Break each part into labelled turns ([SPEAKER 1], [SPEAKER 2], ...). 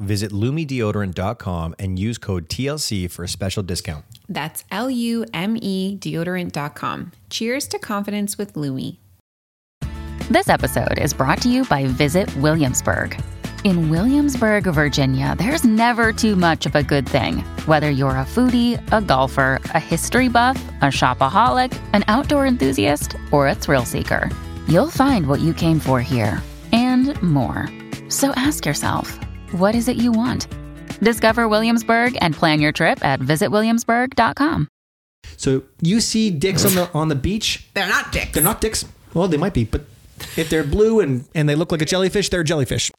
[SPEAKER 1] Visit lumedeodorant.com and use code TLC for a special discount.
[SPEAKER 2] That's L U M E deodorant.com. Cheers to confidence with Lume.
[SPEAKER 3] This episode is brought to you by Visit Williamsburg. In Williamsburg, Virginia, there's never too much of a good thing. Whether you're a foodie, a golfer, a history buff, a shopaholic, an outdoor enthusiast, or a thrill seeker, you'll find what you came for here and more. So ask yourself, what is it you want? Discover Williamsburg and plan your trip at visitwilliamsburg.com.
[SPEAKER 1] So you see dicks on the on the beach?
[SPEAKER 2] They're not dicks.
[SPEAKER 1] They're not dicks. Well, they might be, but if they're blue and, and they look like a jellyfish, they're a jellyfish.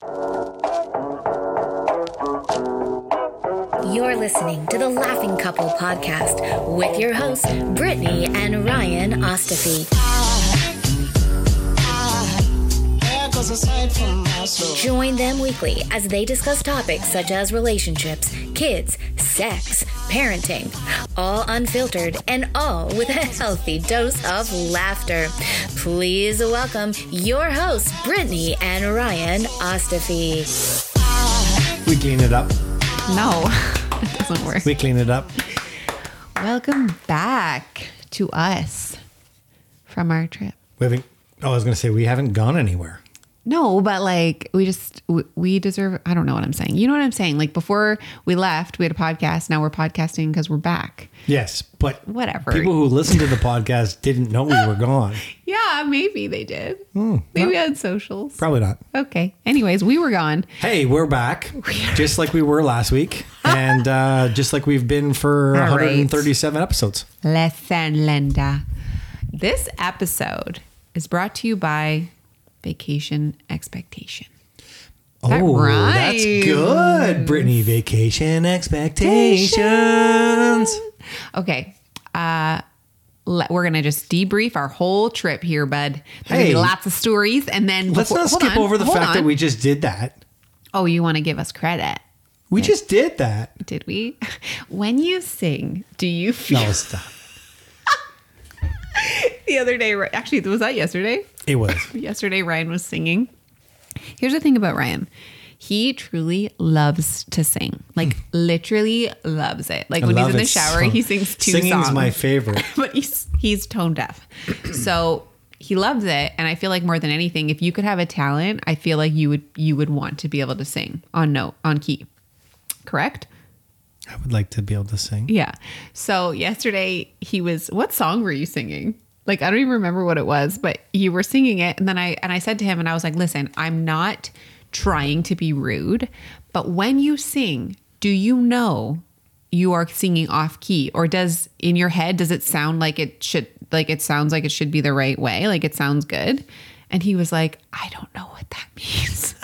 [SPEAKER 4] You're listening to the Laughing Couple podcast with your hosts, Brittany and Ryan Ostafy. Join them weekly as they discuss topics such as relationships, kids, sex, parenting, all unfiltered and all with a healthy dose of laughter. Please welcome your hosts, Brittany and Ryan Ostafy.
[SPEAKER 1] We clean it up.
[SPEAKER 2] No, it doesn't work.
[SPEAKER 1] We clean it up.
[SPEAKER 2] Welcome back to us from our trip.
[SPEAKER 1] We haven't. Oh, I was going to say we haven't gone anywhere.
[SPEAKER 2] No, but like we just we- deserve. I don't know what I'm saying. You know what I'm saying? Like before we left, we had a podcast. Now we're podcasting because we're back.
[SPEAKER 1] Yes, but
[SPEAKER 2] Whatever.
[SPEAKER 1] people who listened to the podcast didn't know we were gone.
[SPEAKER 2] Yeah, maybe they did. maybe on socials.
[SPEAKER 1] Probably not.
[SPEAKER 2] Okay. Anyways, we were gone.
[SPEAKER 1] Hey, we're back, just like we were last week, and uh, just like we've been for
[SPEAKER 2] All right.
[SPEAKER 1] 137 episodes.
[SPEAKER 2] Listen, Linda. This episode is brought to you by Vacation Expectation. That
[SPEAKER 1] oh, that's good, Brittany. Vacation expectations.
[SPEAKER 2] Okay. Uh le- we're gonna just debrief our whole trip here, bud. There's gonna
[SPEAKER 1] Hey.
[SPEAKER 2] be lots of stories, and then
[SPEAKER 1] Let's
[SPEAKER 2] before-
[SPEAKER 1] not skip
[SPEAKER 2] on,
[SPEAKER 1] over the fact that we just did that.
[SPEAKER 2] Oh, you want to give us credit?
[SPEAKER 1] We just did that.
[SPEAKER 2] Did we? When you sing, do you feel?
[SPEAKER 1] No, stop.
[SPEAKER 2] the other day, actually, was that yesterday?
[SPEAKER 1] It was.
[SPEAKER 2] Yesterday, Ryan was singing. Here's the thing about Ryan. He truly loves to sing. Like hmm. literally loves it. Like
[SPEAKER 1] I
[SPEAKER 2] when he's in the shower,
[SPEAKER 1] so-
[SPEAKER 2] he sings two
[SPEAKER 1] Singing's
[SPEAKER 2] songs.
[SPEAKER 1] Singing's my favorite.
[SPEAKER 2] but he's he's tone deaf. so he loves it. And I feel like more than anything, if you could have a talent, I feel like you would you would want to be able to sing on note, on key. Correct?
[SPEAKER 1] I would like to be able to sing.
[SPEAKER 2] Yeah. So yesterday he was what song were you singing? Like I don't even remember what it was, but you were singing it and then I and I said to him and I was like, "Listen, I'm not trying to be rude, but when you sing, do you know you are singing off key or does in your head does it sound like it should like it sounds like it should be the right way? Like it sounds good?" And he was like, "I don't know what that means."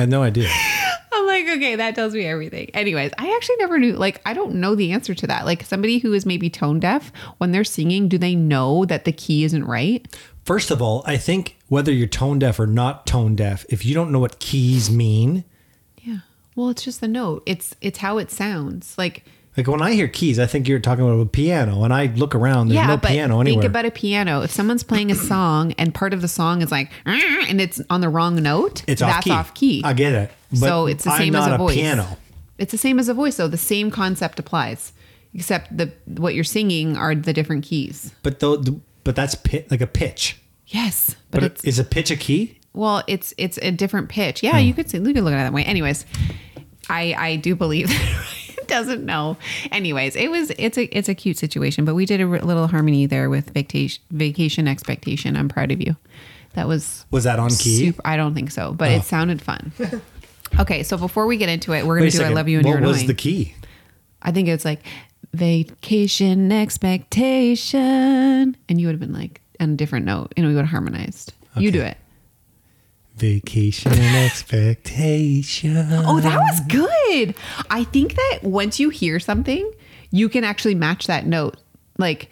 [SPEAKER 1] I had no idea.
[SPEAKER 2] I'm like, okay, that tells me everything. Anyways, I actually never knew, like, I don't know the answer to that. Like, somebody who is maybe tone deaf, when they're singing, do they know that the key isn't right?
[SPEAKER 1] First of all, I think whether you're tone deaf or not tone deaf, if you don't know what keys mean,
[SPEAKER 2] Yeah. Well, it's just the note. It's it's how it sounds. Like,
[SPEAKER 1] like when I hear keys, I think you're talking about a piano, and I look around, there's
[SPEAKER 2] yeah,
[SPEAKER 1] no
[SPEAKER 2] but
[SPEAKER 1] piano anywhere.
[SPEAKER 2] think about a piano. If someone's playing a song and part of the song is like, and it's on the wrong note,
[SPEAKER 1] it's off key.
[SPEAKER 2] off key.
[SPEAKER 1] I get it. But
[SPEAKER 2] so it's the same as
[SPEAKER 1] not
[SPEAKER 2] a voice.
[SPEAKER 1] piano.
[SPEAKER 2] It's the same as a voice, though. The same concept applies, except the what you're singing are the different keys.
[SPEAKER 1] But though, but that's pi- like a pitch.
[SPEAKER 2] Yes, but,
[SPEAKER 1] But is a pitch a key?
[SPEAKER 2] Well, it's it's a different pitch.
[SPEAKER 1] Hmm.
[SPEAKER 2] Yeah, you could say you could look at it that way. Anyways, I I do believe doesn't know. Anyways, it was it's a it's a cute situation, but we did a r- little harmony there with vacation vacation expectation. I'm proud of you. That was
[SPEAKER 1] Was that on key?
[SPEAKER 2] super. I don't think so, but
[SPEAKER 1] Oh.
[SPEAKER 2] it sounded fun. Okay, so before we get into it, we're gonna do
[SPEAKER 1] second.
[SPEAKER 2] I love you and
[SPEAKER 1] what
[SPEAKER 2] you're What
[SPEAKER 1] was
[SPEAKER 2] annoying.
[SPEAKER 1] the key?
[SPEAKER 2] I think it's like vacation expectation, and you would have been like on a different note. You know, we would have harmonized. You do it.
[SPEAKER 1] Vacation expectation.
[SPEAKER 2] Oh, that was good. I think that once you hear something, you can actually match that note. Like,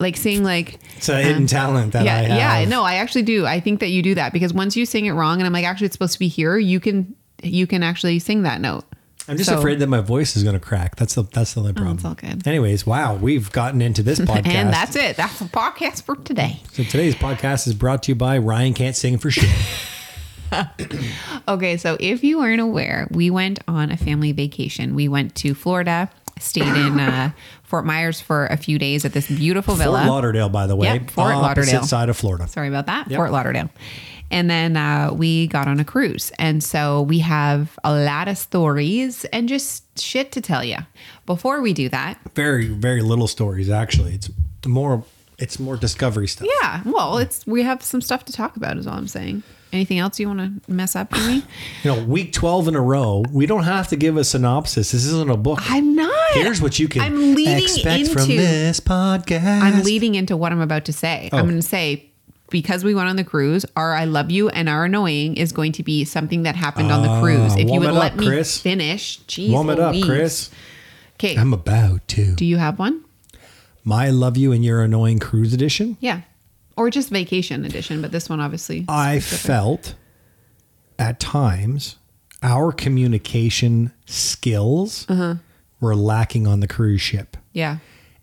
[SPEAKER 2] like sing like
[SPEAKER 1] It's a hidden um, talent that
[SPEAKER 2] yeah,
[SPEAKER 1] I have.
[SPEAKER 2] yeah. No, I actually do. I think that you do that because once you sing it wrong, and I'm like, actually, it's supposed to be here. You can, you can actually sing that note.
[SPEAKER 1] I'm just
[SPEAKER 2] So-
[SPEAKER 1] afraid that my voice is going to crack. That's the that's the only oh, problem.
[SPEAKER 2] it's all good.
[SPEAKER 1] Anyways, wow, we've gotten into this podcast.
[SPEAKER 2] And that's it. That's the podcast for today.
[SPEAKER 1] So today's podcast is brought to you by Ryan Can't Sing for Shit.
[SPEAKER 2] Okay, so if you weren't aware, we went on a family vacation. We went to Florida, stayed in uh, Fort Myers for a few days at this beautiful villa.
[SPEAKER 1] Fort Lauderdale, by the way.
[SPEAKER 2] Yep, Fort
[SPEAKER 1] opposite
[SPEAKER 2] Lauderdale.
[SPEAKER 1] side of Florida.
[SPEAKER 2] Sorry about that.
[SPEAKER 1] Yep.
[SPEAKER 2] Fort Lauderdale. And then uh, we got on a cruise. And so we have a lot of stories and just shit to tell you. Before we do that,
[SPEAKER 1] Very, very little stories actually. It's more it's more discovery stuff.
[SPEAKER 2] yeah, well, it's we have some stuff to talk about, is all I'm saying. Anything else you want to mess up for me?
[SPEAKER 1] You know, week 12 in a row, we don't have to give a synopsis. This isn't a book.
[SPEAKER 2] I'm not.
[SPEAKER 1] Here's what you can
[SPEAKER 2] I'm leading
[SPEAKER 1] expect from
[SPEAKER 2] into-
[SPEAKER 1] this podcast.
[SPEAKER 2] I'm leading into what I'm about to say. I'm
[SPEAKER 1] Oh.
[SPEAKER 2] going to say because we went on the cruise, our I love you and our annoying is going to be something that happened on the ah, cruise. If you would let
[SPEAKER 1] up,
[SPEAKER 2] me
[SPEAKER 1] Chris.
[SPEAKER 2] finish, jeez,
[SPEAKER 1] Warm it up, Chris.
[SPEAKER 2] Okay,
[SPEAKER 1] I'm about to.
[SPEAKER 2] do you have one?
[SPEAKER 1] My Love You and Your Annoying Cruise Edition.
[SPEAKER 2] Yeah, or just vacation edition, but this one obviously.
[SPEAKER 1] I
[SPEAKER 2] specific.
[SPEAKER 1] felt at times our communication skills
[SPEAKER 2] Uh-huh.
[SPEAKER 1] were lacking on the cruise ship.
[SPEAKER 2] Yeah,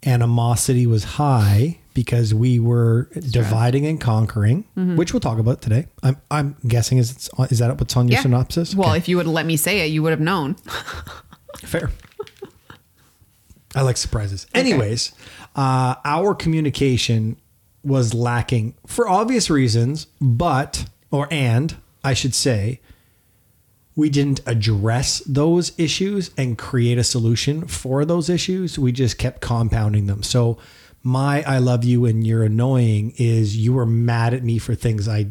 [SPEAKER 1] Animosity was high because we were dividing and conquering,
[SPEAKER 2] Mm-hmm.
[SPEAKER 1] which we'll talk about today. I'm I'm guessing is it's, is that what's on your
[SPEAKER 2] yeah.
[SPEAKER 1] synopsis?
[SPEAKER 2] Well,
[SPEAKER 1] Okay.
[SPEAKER 2] if you would have let me say it, you would have known.
[SPEAKER 1] Fair. I like surprises. Anyways, uh, our communication was lacking for obvious reasons, but, or and, I should say, we didn't address those issues and create a solution for those issues. We just kept compounding them. So, my I love you and you're annoying is you were mad at me for things I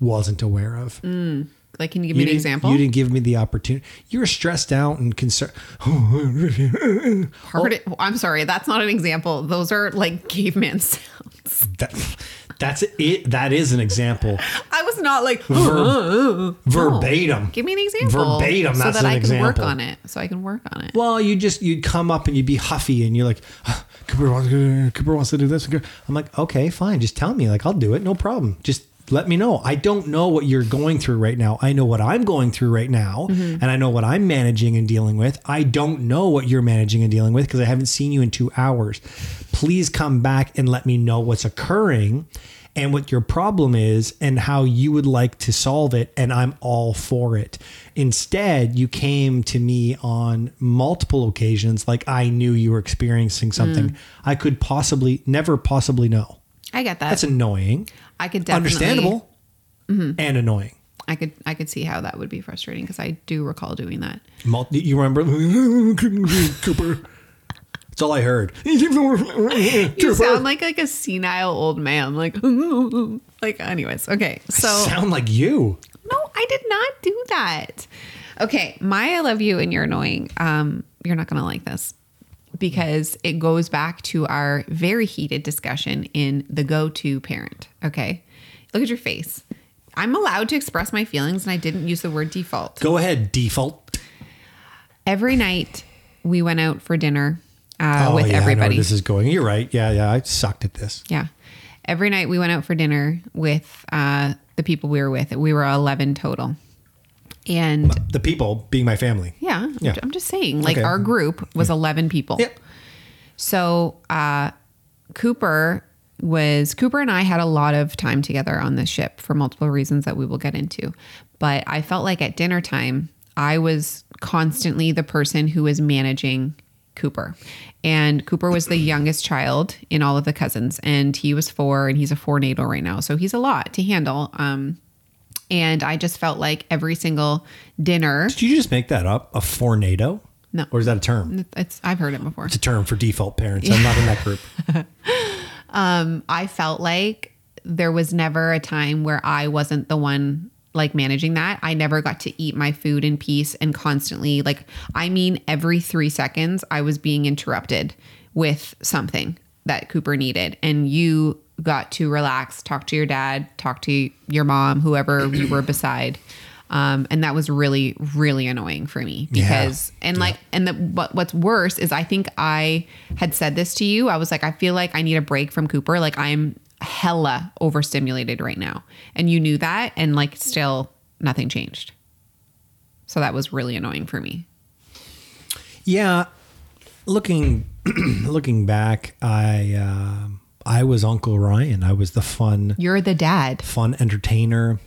[SPEAKER 1] wasn't aware of. Mm.
[SPEAKER 2] Like, can you give
[SPEAKER 1] You
[SPEAKER 2] me an example?
[SPEAKER 1] You didn't give me the opportunity. You were stressed out and concerned.
[SPEAKER 2] Heard it- I'm sorry, that's not an example. Those are like caveman sounds.
[SPEAKER 1] That, that's it. That is an example.
[SPEAKER 2] I was not like
[SPEAKER 1] Verbatim.
[SPEAKER 2] Give me an example.
[SPEAKER 1] Verbatim,
[SPEAKER 2] so
[SPEAKER 1] that's
[SPEAKER 2] that
[SPEAKER 1] an
[SPEAKER 2] I can work on it. So I can work on it.
[SPEAKER 1] Well, you just you'd come up and you'd be huffy and you're like, "Ah, Cooper wants Cooper wants to do this. I'm like, okay, fine, just tell me. Like, I'll do it, no problem. Just let me know. I don't know what you're going through right now. I know what I'm going through right now,
[SPEAKER 2] Mm-hmm.
[SPEAKER 1] and I know what I'm managing and dealing with. I don't know what you're managing and dealing with because I haven't seen you in two hours. Please come back and let me know what's occurring and what your problem is and how you would like to solve it and I'm all for it. Instead, you came to me on multiple occasions like I knew you were experiencing something
[SPEAKER 2] Mm.
[SPEAKER 1] I could possibly never possibly know.
[SPEAKER 2] I get that.
[SPEAKER 1] That's annoying,
[SPEAKER 2] I could definitely Mm-hmm.
[SPEAKER 1] understandable, and annoying.
[SPEAKER 2] I could I could see how that would be frustrating because I do recall doing that.
[SPEAKER 1] Mul- You remember Cooper? That's all I heard.
[SPEAKER 2] You sound like like a senile old man. Like like anyways. Okay. So
[SPEAKER 1] sound like you.
[SPEAKER 2] no, I did not do that. Okay, my I love you and you're annoying. Um, you're not gonna like this because it goes back to our very heated discussion in the go-to parent. Okay, look at your face. I'm allowed to express my feelings, and I didn't use the word default.
[SPEAKER 1] Go ahead, default.
[SPEAKER 2] Every night we went out for dinner uh, with
[SPEAKER 1] Oh, yeah, know where
[SPEAKER 2] everybody.
[SPEAKER 1] this is going. You're right. Yeah, yeah. I sucked at this.
[SPEAKER 2] Yeah. Every night we went out for dinner with uh, the people we were with. We were 11 total. And
[SPEAKER 1] The people being my family.
[SPEAKER 2] yeah,
[SPEAKER 1] Yeah.
[SPEAKER 2] I'm just saying, like
[SPEAKER 1] Okay.
[SPEAKER 2] our group was 11 people.
[SPEAKER 1] Yep.
[SPEAKER 2] So uh, Cooper was, Cooper and I had a lot of time together on the ship for multiple reasons that we will get into. But I felt like at dinner time, I was constantly the person who was managing Cooper. And Cooper was the youngest child in all of the cousins, and he was four, and he's a four NATO right now. So he's a lot to handle. Um, and I just felt like every single dinner,
[SPEAKER 1] Did you just make that up? A tornado?
[SPEAKER 2] No.
[SPEAKER 1] Or is that a term?
[SPEAKER 2] It's I've heard it before.
[SPEAKER 1] It's a term for default parents. I'm not in that group.
[SPEAKER 2] Um, I felt like there was never a time where I wasn't the one like managing that. I never got to eat my food in peace and constantly like I mean every 3 seconds I was being interrupted with something that Cooper needed and you got to relax, talk to your dad, talk to your mom, whoever you were beside. Um, and that was really, really annoying for me because, and like, and the, what, what's worse is I think I had said this to you. I was like, I feel like I need a break from Cooper. Like I'm hella overstimulated right now. And you knew that. And like, still nothing changed. So that was really annoying for me.
[SPEAKER 1] Yeah, looking looking back, I uh, I was Uncle Ryan. I was the fun
[SPEAKER 2] You're the dad.
[SPEAKER 1] fun entertainer.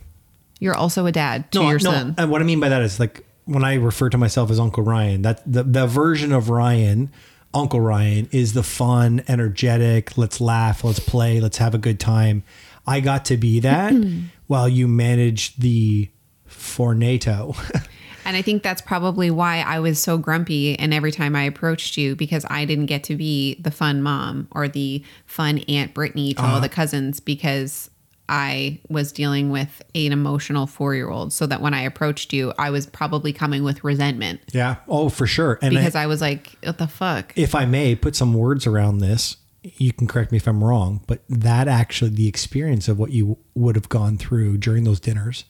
[SPEAKER 2] You're also a dad to
[SPEAKER 1] no,
[SPEAKER 2] your
[SPEAKER 1] no,
[SPEAKER 2] son.
[SPEAKER 1] and what I mean by that is like when I refer to myself as Uncle Ryan, that the, the version of Ryan, Uncle Ryan, is the fun, energetic, let's laugh, let's play, let's have a good time. I got to be that while you managed the Fornato.
[SPEAKER 2] And I think that's probably why I was so grumpy and every time I approached you because I didn't get to be the fun mom or the fun Aunt Brittany to all uh-huh. the cousins because I was dealing with an emotional four year old. So that when I approached you, I was probably coming with resentment
[SPEAKER 1] yeah. Oh, for sure. And I-
[SPEAKER 2] because I was like, what the fuck?
[SPEAKER 1] if I may put some words around this, you can correct me if I'm wrong, but that actually, the experience of what you would have gone through during those dinners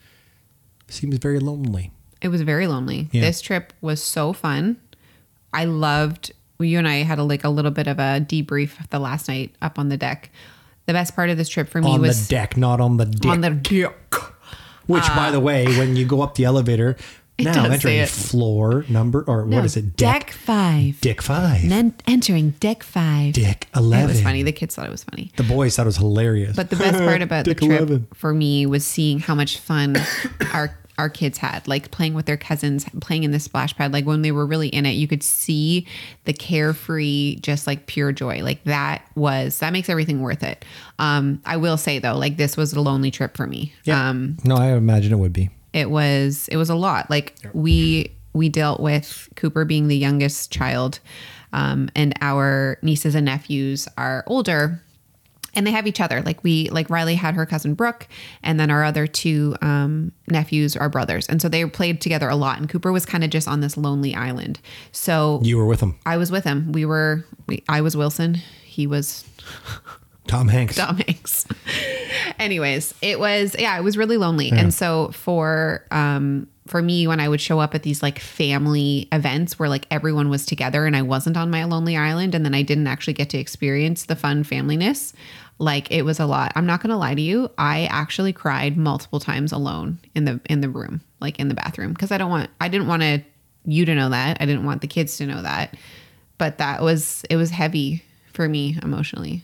[SPEAKER 1] seems very lonely.
[SPEAKER 2] It was very lonely.
[SPEAKER 1] Yeah.
[SPEAKER 2] This trip was so fun. I loved. You and I had a like a little bit of a debrief the last night up on the deck. The best part of this trip for me
[SPEAKER 1] on
[SPEAKER 2] was
[SPEAKER 1] the deck, not on the deck.
[SPEAKER 2] on the deck.
[SPEAKER 1] which, by the uh, way, when you go up the elevator, now entering floor number, or
[SPEAKER 2] No,
[SPEAKER 1] what is it?
[SPEAKER 2] Deck five.
[SPEAKER 1] Deck five.
[SPEAKER 2] Then entering deck five.
[SPEAKER 1] Deck
[SPEAKER 2] It
[SPEAKER 1] 11.
[SPEAKER 2] was funny. The kids thought it was funny.
[SPEAKER 1] The boys thought it was hilarious.
[SPEAKER 2] But the best part about the trip
[SPEAKER 1] 11.
[SPEAKER 2] for me was seeing how much fun our our kids had, like playing with their cousins, playing in the splash pad. Like when they were really in it, you could see the carefree, just like pure joy. Like that was that makes everything worth it. Um, I will say though, like this was a lonely trip for me.
[SPEAKER 1] yeah.
[SPEAKER 2] Um,
[SPEAKER 1] no, I imagine it would be.
[SPEAKER 2] it was it was a lot like we we dealt with cooper being the youngest child um, and our nieces and nephews are older and they have each other. Like we like riley had her cousin brooke and then our other two um, nephews are brothers. And so they played together a lot and cooper was kind of just on this lonely island. So
[SPEAKER 1] You were with them,
[SPEAKER 2] i was with him. We were we, i was wilson. He was
[SPEAKER 1] Tom Hanks.
[SPEAKER 2] Tom Hanks. Anyways, it was yeah, it was really lonely. And so for um for me when I would show up at these like family events where like everyone was together and I wasn't on my lonely island and then I didn't actually get to experience the fun familyness, like it was a lot. I'm not going to lie to you, I actually cried multiple times alone in the in the room, like in the bathroom because I don't want I didn't want to you to know that. I didn't want the kids to know that. But that was it was heavy for me emotionally.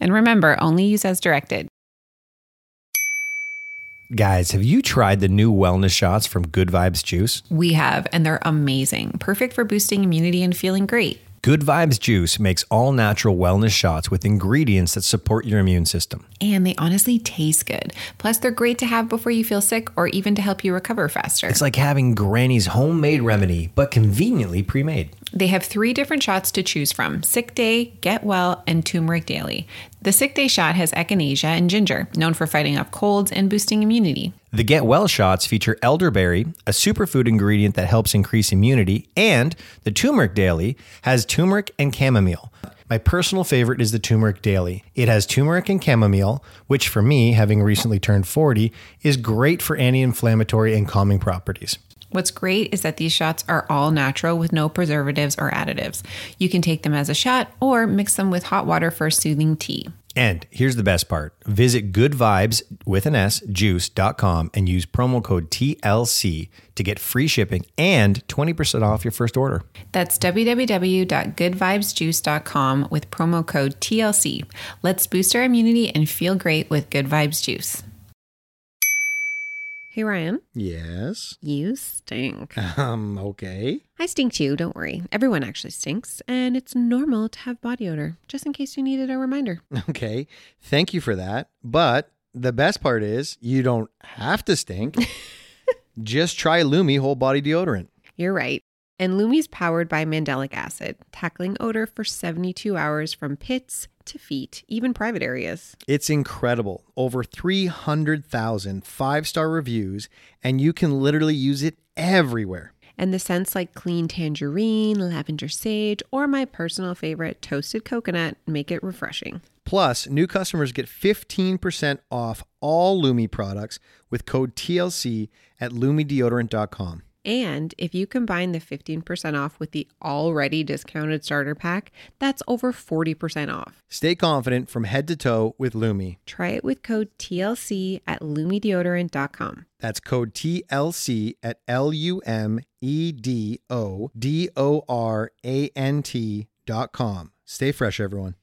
[SPEAKER 2] And remember, only use as directed.
[SPEAKER 5] Guys, have you tried the new wellness shots from Good Vibes Juice?
[SPEAKER 2] We have, and they're amazing. Perfect for boosting immunity and feeling great.
[SPEAKER 5] Good Vibes Juice makes all natural wellness shots with ingredients that support your immune system.
[SPEAKER 2] And they honestly taste good. Plus, they're great to have before you feel sick or even to help you recover faster.
[SPEAKER 5] It's like having Granny's homemade remedy, but conveniently pre made.
[SPEAKER 2] They have three different shots to choose from Sick Day, Get Well, and Turmeric Daily. The Sick Day shot has echinacea and ginger, known for fighting off colds and boosting immunity.
[SPEAKER 5] The Get Well shots feature elderberry, a superfood ingredient that helps increase immunity, and the Turmeric Daily has turmeric and chamomile. My personal favorite is the Turmeric Daily. It has turmeric and chamomile, which for me, having recently turned 40, is great for anti inflammatory and calming properties.
[SPEAKER 2] What's great is that these shots are all natural with no preservatives or additives. You can take them as a shot or mix them with hot water for a soothing tea.
[SPEAKER 5] And here's the best part. Visit Good Vibes with an S juice.com and use promo code TLC to get free shipping and 20% off your first order.
[SPEAKER 2] That's www.goodvibesjuice.com with promo code TLC. Let's boost our immunity and feel great with Good Vibes Juice.
[SPEAKER 6] Hey, Ryan,
[SPEAKER 7] Yes.
[SPEAKER 6] you stink.
[SPEAKER 7] Um, okay.
[SPEAKER 6] I stink too, don't worry. Everyone actually stinks, and it's normal to have body odor, just in case you needed a reminder.
[SPEAKER 7] Okay. Thank you for that. But the best part is you don't have to stink. Just try Lume whole body deodorant.
[SPEAKER 6] You're right. And Lume's powered by mandelic acid, tackling odor for 72 hours from pits to feet, even private areas.
[SPEAKER 7] It's incredible. Over 300,000 five star reviews, and you can literally use it everywhere.
[SPEAKER 6] And the scents like clean tangerine, lavender sage, or my personal favorite, toasted coconut, make it refreshing.
[SPEAKER 7] Plus, new customers get 15% off all Lumi products with code TLC at lumedeodorant.com.
[SPEAKER 6] And if you combine the 15% off with the already discounted starter pack, that's over 40% off.
[SPEAKER 7] Stay confident from head to toe with Lume.
[SPEAKER 6] Try it with code TLC at lumedeodorant.com.
[SPEAKER 7] That's code TLC at L U M E D O D O R A N T dot com. Stay fresh, everyone.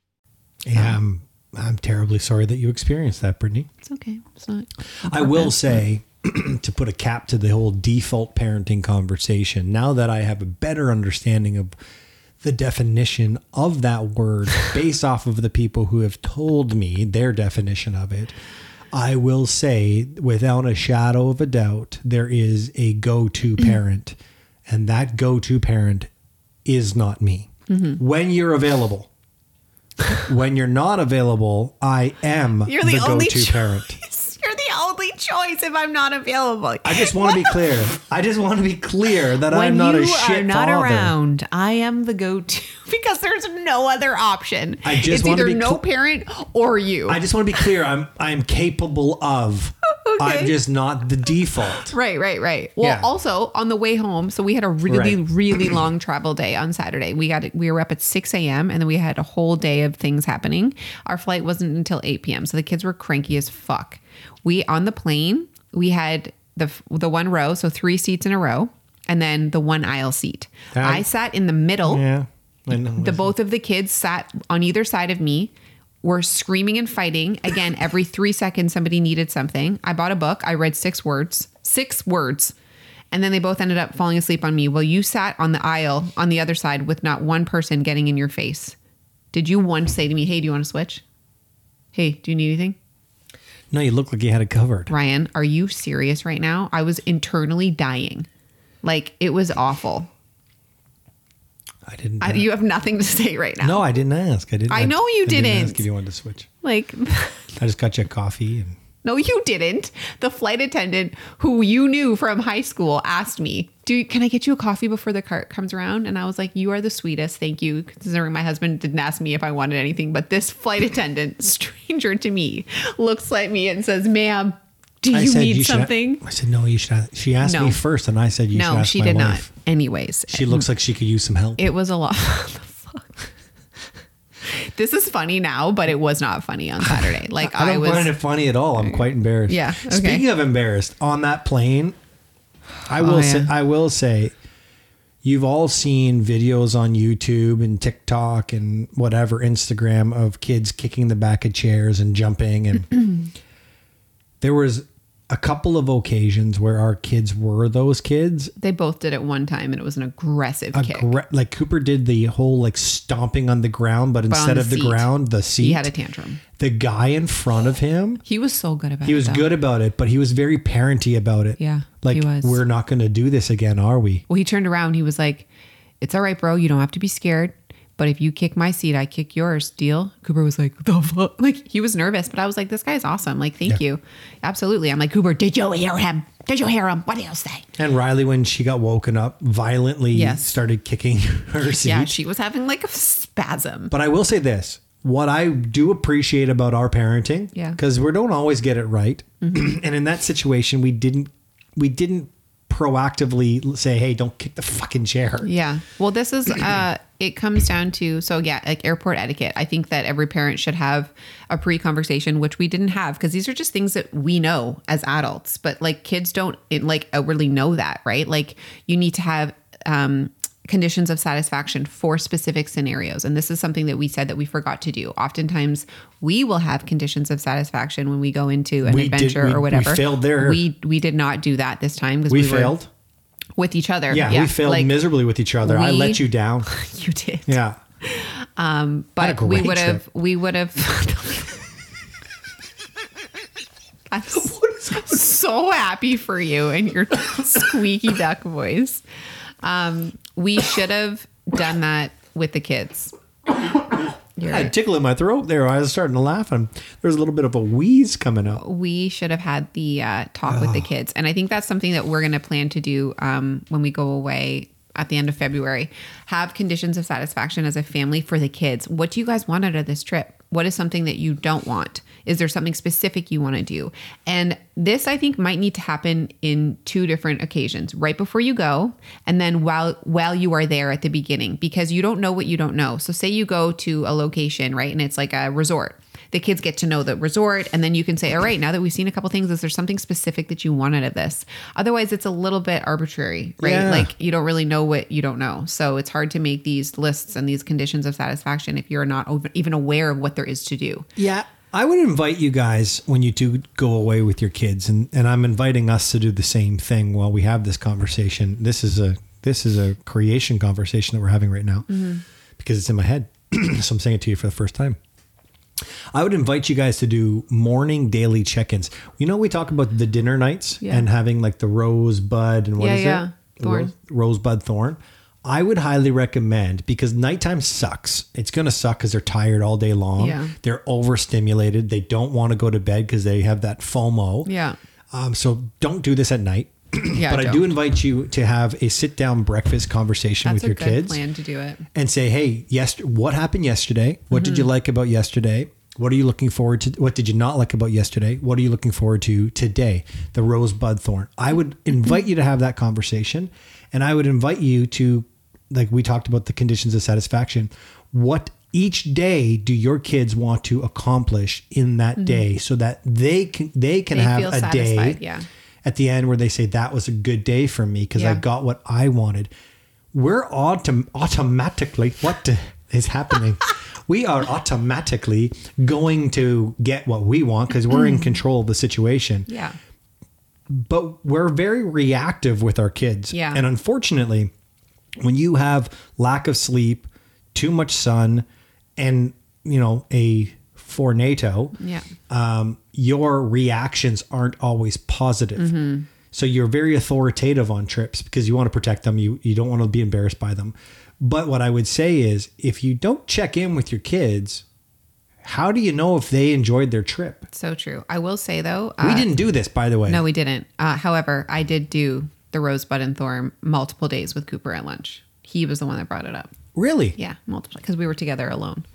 [SPEAKER 1] Yeah, I'm, I'm terribly sorry that you experienced that, Brittany.
[SPEAKER 2] It's okay. It's not.
[SPEAKER 1] I will say, to put a cap to the whole default parenting conversation, now that I have a better understanding of the definition of that word based off of the people who have told me their definition of it, I will say, without a shadow of a doubt, there is a go to parent, and that go to parent is not me. Mm-hmm. When you're available. when you're not available, I am
[SPEAKER 2] You're the
[SPEAKER 1] the
[SPEAKER 2] only
[SPEAKER 1] go-to parent.
[SPEAKER 2] You're the only choice if I'm not available.
[SPEAKER 1] I just want to be clear. I just want to be clear that
[SPEAKER 2] when
[SPEAKER 1] I'm not a shit
[SPEAKER 2] are not
[SPEAKER 1] father.
[SPEAKER 2] around, I am the go-to because there's no other option.
[SPEAKER 1] I just
[SPEAKER 2] it's either no
[SPEAKER 1] cl-
[SPEAKER 2] parent or you.
[SPEAKER 1] I just want to be clear. I'm I'm capable of. I'm just not the default.
[SPEAKER 2] Right, right, right. Well,
[SPEAKER 1] Yeah.
[SPEAKER 2] also on the way home, so we had a really,
[SPEAKER 1] Right.
[SPEAKER 2] really long travel day on Saturday. We got we were up at six a.m. and then we had a whole day of things happening. Our flight wasn't until eight p.m. So the kids were cranky as fuck. We on the plane, we had the the one row, so three seats in a row, and then the one aisle seat.
[SPEAKER 1] That-
[SPEAKER 2] I sat in the middle.
[SPEAKER 1] Yeah.
[SPEAKER 2] The both of the kids sat on either side of me, were screaming and fighting. Again, every three seconds somebody needed something. I bought a book. I read six words. Six words. And then they both ended up falling asleep on me. Well, you sat on the aisle on the other side with not one person getting in your face. Did you once say to me, Hey, do you want to switch? Hey, do you need anything?
[SPEAKER 1] no, you look like you had it covered.
[SPEAKER 2] Ryan, are you serious right now? I was internally dying. Like it was awful.
[SPEAKER 1] I didn't.
[SPEAKER 2] I, you have nothing to say right now.
[SPEAKER 1] no, I didn't ask. I didn't.
[SPEAKER 2] I know you
[SPEAKER 1] I didn't
[SPEAKER 2] didn't.
[SPEAKER 1] ask if you wanted to switch.
[SPEAKER 2] Like
[SPEAKER 1] I just got you a coffee and
[SPEAKER 2] No, you didn't. The flight attendant who you knew from high school asked me, "Do can I get you a coffee before the cart comes around?" And I was like, "You are the sweetest. Thank you." Considering my husband didn't ask me if I wanted anything, but this flight attendant, stranger to me, looks at me and says, "Ma'am, do you
[SPEAKER 1] said
[SPEAKER 2] need
[SPEAKER 1] you should-
[SPEAKER 2] something?"
[SPEAKER 1] I said no. You should. Ask. She asked
[SPEAKER 2] No.
[SPEAKER 1] me first, and I said you should have my wife.
[SPEAKER 2] no,
[SPEAKER 1] ask
[SPEAKER 2] she
[SPEAKER 1] my
[SPEAKER 2] did
[SPEAKER 1] wife.
[SPEAKER 2] not. Anyways,
[SPEAKER 1] She um, looks like she could use some help.
[SPEAKER 2] it was a lot. this is funny now, but it was not funny on Saturday. Like
[SPEAKER 1] I
[SPEAKER 2] I,
[SPEAKER 1] don't
[SPEAKER 2] was.
[SPEAKER 1] find it funny at all. I'm quite embarrassed.
[SPEAKER 2] Yeah, okay.
[SPEAKER 1] Speaking of embarrassed, on that plane, I oh, will
[SPEAKER 2] Oh,
[SPEAKER 1] say,
[SPEAKER 2] yeah.
[SPEAKER 1] I will say, you've all seen videos on YouTube and TikTok and whatever Instagram of kids kicking the back of chairs and jumping, and there was a couple of occasions where our kids were those kids.
[SPEAKER 2] They both did it one time, and it was an aggressive kick.
[SPEAKER 1] Like Cooper did the whole like stomping on the ground, but
[SPEAKER 2] But
[SPEAKER 1] instead
[SPEAKER 2] the
[SPEAKER 1] of the
[SPEAKER 2] seat.
[SPEAKER 1] ground, the seat.
[SPEAKER 2] He had a tantrum.
[SPEAKER 1] the guy in front of him
[SPEAKER 2] He was so good about it.
[SPEAKER 1] he was
[SPEAKER 2] though.
[SPEAKER 1] good about it, but he was very parenty about it.
[SPEAKER 2] Yeah,
[SPEAKER 1] like
[SPEAKER 2] he
[SPEAKER 1] we're not going to do this again, are we?
[SPEAKER 2] Well, he turned around. He was like, it's all right, bro. You don't have to be scared. But if you kick my seat, I kick yours. Deal? Cooper was like, the fuck? Like, he was nervous, but I was like, this guy's awesome. Like, thank you. Absolutely. I'm like, Cooper, did you hear him? Did you hear him? What did you say?
[SPEAKER 1] And Riley, when she got woken up, violently
[SPEAKER 2] Yes.
[SPEAKER 1] started kicking her seat.
[SPEAKER 2] Yeah, she was having like a spasm.
[SPEAKER 1] But I will say this: what I do appreciate about our parenting,
[SPEAKER 2] Yeah.
[SPEAKER 1] because we don't always get it right, and in that situation, we didn't, we didn't proactively say, "Hey, don't kick the fucking chair."
[SPEAKER 2] Yeah. Well, this is uh it comes down to so yeah, like airport etiquette. I think that every parent should have a pre-conversation which we didn't have because these are just things that we know as adults, but like kids don't it, like outwardly know that, right? Like you need to have um conditions of satisfaction for specific scenarios and this is something that we said that we forgot to do oftentimes we will have conditions of satisfaction when we go into an
[SPEAKER 1] We did-
[SPEAKER 2] adventure
[SPEAKER 1] we-
[SPEAKER 2] or
[SPEAKER 1] we
[SPEAKER 2] whatever
[SPEAKER 1] failed there.
[SPEAKER 2] we we did not do that this time because
[SPEAKER 1] We,
[SPEAKER 2] we, were
[SPEAKER 1] failed.
[SPEAKER 2] With each other
[SPEAKER 1] Yeah, we failed
[SPEAKER 2] like,
[SPEAKER 1] miserably with each other. I let you down.
[SPEAKER 2] you did
[SPEAKER 1] Yeah.
[SPEAKER 2] Um,
[SPEAKER 1] but
[SPEAKER 2] we would have we would have I'm so happy for you and your squeaky duck voice. Um, we should have done that with the kids. You're
[SPEAKER 1] I had
[SPEAKER 2] right.
[SPEAKER 1] tickle in my throat there. I was starting to laugh, and there's a little bit of a wheeze coming out.
[SPEAKER 2] we should have had the uh, talk with the kids. And I think that's something that we're going to plan to do um, when we go away at the end of February. Have conditions of satisfaction as a family for the kids. What do you guys want out of this trip? What is something that you don't want? Is there something specific you want to do? And this, I think, might need to happen in two different occasions: right before you go, and then while while you are there at the beginning, because you don't know what you don't know. So, say you go to a location, right, and it's like a resort the kids get to know the resort and then you can say all right now that we've seen a couple things is there something specific that you want out of this otherwise it's a little bit arbitrary right
[SPEAKER 1] Yeah.
[SPEAKER 2] like you don't really know what you don't know so it's hard to make these lists and these conditions of satisfaction if you're not even aware of what there is to do
[SPEAKER 1] Yeah. I would invite you guys when you do go away with your kids, and, and I'm inviting us to do the same thing while we have this conversation. This is a this is a creation conversation that we're having right now mm-hmm. because it's in my head. so I'm saying it to you for the first time. I would invite you guys to do morning daily check-ins. You know, we talk about the dinner nights
[SPEAKER 2] Yeah.
[SPEAKER 1] and having like the rosebud and what
[SPEAKER 2] Yeah,
[SPEAKER 1] is
[SPEAKER 2] yeah.
[SPEAKER 1] it?
[SPEAKER 2] Thorn.
[SPEAKER 1] Rose- rosebud thorn. I would highly recommend because nighttime sucks. It's going to suck because they're tired all day long.
[SPEAKER 2] Yeah.
[SPEAKER 1] They're overstimulated. They don't want to go to bed because they have that FOMO.
[SPEAKER 2] yeah
[SPEAKER 1] Um, so don't do this at night.
[SPEAKER 2] yeah
[SPEAKER 1] but I
[SPEAKER 2] don't.
[SPEAKER 1] do invite you to have a sit down breakfast conversation
[SPEAKER 2] that's
[SPEAKER 1] with your kids
[SPEAKER 2] plan to do it
[SPEAKER 1] and say, "Hey, yes, what happened yesterday? What
[SPEAKER 2] Mm-hmm.
[SPEAKER 1] did you like about yesterday? What are you looking forward to? What did you not like about yesterday? What are you looking forward to today? The rosebud thorn. I would invite you to have that conversation, and I would invite you to, like we talked about the conditions of satisfaction. What each day do your kids want to accomplish in that day, so that they can they can
[SPEAKER 2] Mm-hmm. They
[SPEAKER 1] have a day
[SPEAKER 2] yeah.
[SPEAKER 1] at the end where they say that was a good day for me because I got what I wanted. We're autom- automatically what is happening? we are automatically going to get what we want because we're in control of the situation.
[SPEAKER 2] yeah
[SPEAKER 1] But we're very reactive with our kids.
[SPEAKER 2] Yeah.
[SPEAKER 1] And unfortunately, when you have lack of sleep, too much sun, and you know a fornato,
[SPEAKER 2] yeah
[SPEAKER 1] um, your reactions aren't always positive.
[SPEAKER 2] Mm-hmm.
[SPEAKER 1] So you're very authoritative on trips because you want to protect them. You you don't want to be embarrassed by them. But what I would say is, if you don't check in with your kids, how do you know if they enjoyed their trip?
[SPEAKER 2] so true i will say though
[SPEAKER 1] we
[SPEAKER 2] uh,
[SPEAKER 1] didn't do this, by the way.
[SPEAKER 2] No, we didn't. Uh, however, I did do the rosebud and thorn multiple days with Cooper at lunch. He was the one that brought it up.
[SPEAKER 1] really.
[SPEAKER 2] Yeah, multiple because we were together alone.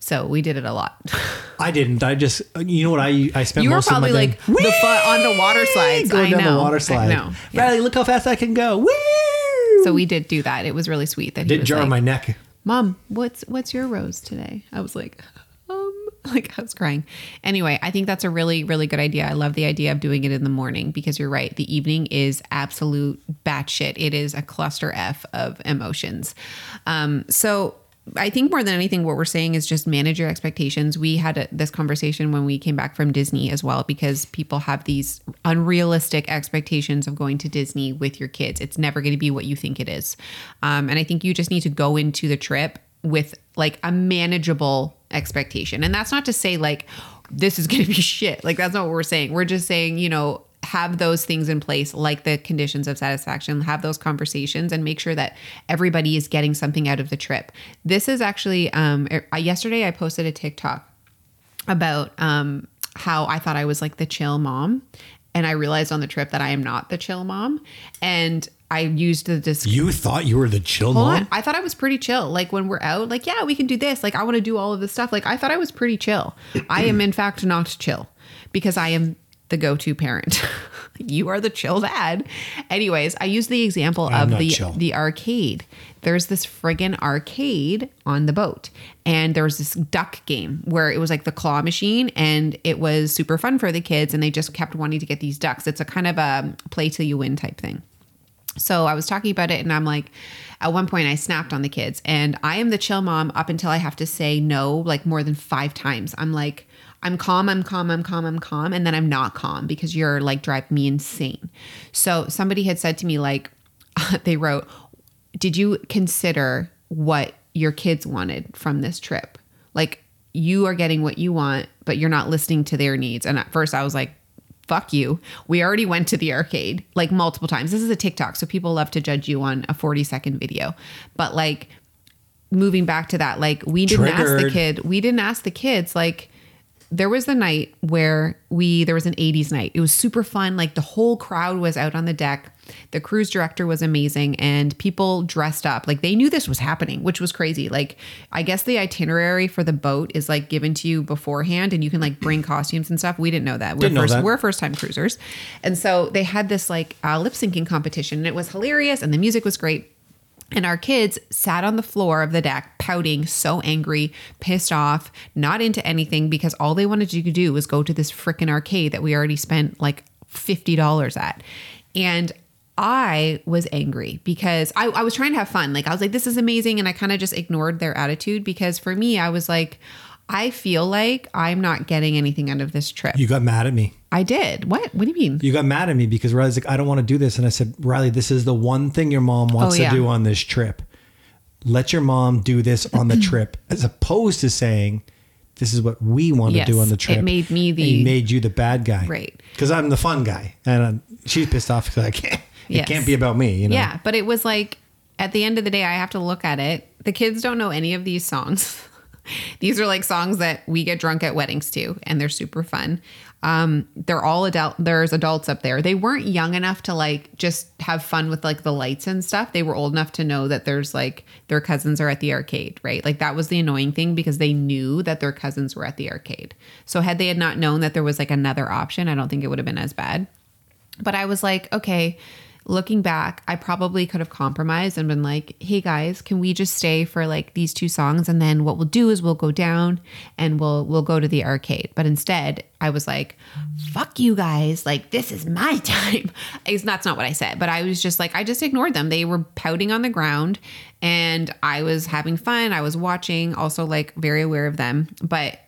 [SPEAKER 2] So we did it a lot.
[SPEAKER 1] I didn't. I just, you know what? I I spent
[SPEAKER 2] you were
[SPEAKER 1] most
[SPEAKER 2] probably
[SPEAKER 1] of my
[SPEAKER 2] like
[SPEAKER 1] day-
[SPEAKER 2] the fu- on the water slides.
[SPEAKER 1] going
[SPEAKER 2] I
[SPEAKER 1] down
[SPEAKER 2] know.
[SPEAKER 1] the water slide.
[SPEAKER 2] know. Yeah.
[SPEAKER 1] Riley, look how fast I can go. Woo!
[SPEAKER 2] So we did do that. It was really sweet. That he
[SPEAKER 1] did
[SPEAKER 2] was
[SPEAKER 1] jar
[SPEAKER 2] like,
[SPEAKER 1] my neck.
[SPEAKER 2] Mom, what's what's your rose today? I was like, like I was crying. Anyway, I think that's a really really good idea. I love the idea of doing it in the morning because you're right. The evening is absolute batshit. It is a cluster f of emotions. Um, so. I think more than anything, what we're saying is just manage your expectations. We had a, this conversation when we came back from Disney as well, because people have these unrealistic expectations of going to Disney with your kids. It's never going to be what you think it is. Um, and I think you just need to go into the trip with like a manageable expectation. And that's not to say like this is going to be shit. Like that's not what we're saying. We're just saying, you know, have those things in place, like the conditions of satisfaction, have those conversations, and make sure that everybody is getting something out of the trip. This is actually, um, uh, yesterday I posted a TikTok about um, how I thought I was like the chill mom. And I realized on the trip that I am not the chill mom. And I used the disc.
[SPEAKER 1] You thought you were the chill
[SPEAKER 2] Hold
[SPEAKER 1] mom?
[SPEAKER 2] on. I thought I was pretty chill. Like when we're out, like, yeah, we can do this. Like, I want to do all of this stuff. Like, I thought I was pretty chill. I am, in fact, not chill because I am the go to parent. you are the chill dad. Anyways, I use the example
[SPEAKER 1] I'm
[SPEAKER 2] of the,
[SPEAKER 1] chill.
[SPEAKER 2] the arcade. There's this friggin' arcade on the boat. And there was this duck game where it was like the claw machine and it was super fun for the kids. And they just kept wanting to get these ducks. It's a kind of a play till you win type thing. So I was talking about it and I'm like, at one point I snapped on the kids and I am the chill mom up until I have to say no like more than five times. I'm like, I'm calm, I'm calm, I'm calm, I'm calm. And then I'm not calm because you're like driving me insane. So somebody had said to me, like, they wrote, Did you consider what your kids wanted from this trip? Like, you are getting what you want, but you're not listening to their needs. And at first I was like, fuck you. We already went to the arcade like multiple times. This is a TikTok, so people love to judge you on a 40 second video. But like moving back to that, like we didn't ask the
[SPEAKER 1] Triggered.
[SPEAKER 2] kid, we didn't ask the kids, like there was the night where we there was an 80s night. It was super fun. Like the whole crowd was out on the deck. The cruise director was amazing and people dressed up. Like they knew this was happening, which was crazy. Like I guess the itinerary for the boat is like given to you beforehand and you can like bring costumes and stuff. We didn't know that. We're
[SPEAKER 1] Didn't know
[SPEAKER 2] first
[SPEAKER 1] that.
[SPEAKER 2] we're first time cruisers. And so they had this like uh, lip syncing competition and it was hilarious and the music was great. And our kids sat on the floor of the deck, pouting, so angry, pissed off, not into anything because all they wanted to do was go to this freaking arcade that we already spent like $50 at. And I was angry because I, I was trying to have fun. Like, I was like, this is amazing. And I kind of just ignored their attitude because for me, I was like, I feel like I'm not getting anything out of this trip.
[SPEAKER 1] You got mad at me.
[SPEAKER 2] I did. What? What do you mean?
[SPEAKER 1] You got mad at me because Riley's like, I don't want to do this. And I said, Riley, this is the one thing your mom wants
[SPEAKER 2] Oh, yeah.
[SPEAKER 1] to do on this trip. Let your mom do this on the trip, as opposed to saying, this is what we want
[SPEAKER 2] Yes,
[SPEAKER 1] to do on the trip.
[SPEAKER 2] it made me the-
[SPEAKER 1] it made you the bad guy.
[SPEAKER 2] Right.
[SPEAKER 1] Because I'm the fun guy. And uh, she's pissed off because I can't, it
[SPEAKER 2] Yes.
[SPEAKER 1] can't be about me, you know?
[SPEAKER 2] Yeah, but it was like at the end of the day, I have to look at it. The kids don't know any of these songs. these are like songs that we get drunk at weddings to, and they're super fun. Um, they're all adult. There's adults up there. They weren't young enough to like just have fun with like the lights and stuff. They were old enough to know that there's like their cousins are at the arcade, right? Like that was the annoying thing because they knew that their cousins were at the arcade. So had they had not known that there was like another option, I don't think it would have been as bad. But I was like, okay, looking back, I probably could have compromised and been like, hey guys, can we just stay for like these two songs and then what we'll do is we'll go down and we'll we'll go to the arcade. But instead, I was like, fuck you guys, like this is my time. It's, that's not what I said, but I was just like I just ignored them. They were pouting on the ground and I was having fun. I was watching, also like very aware of them, but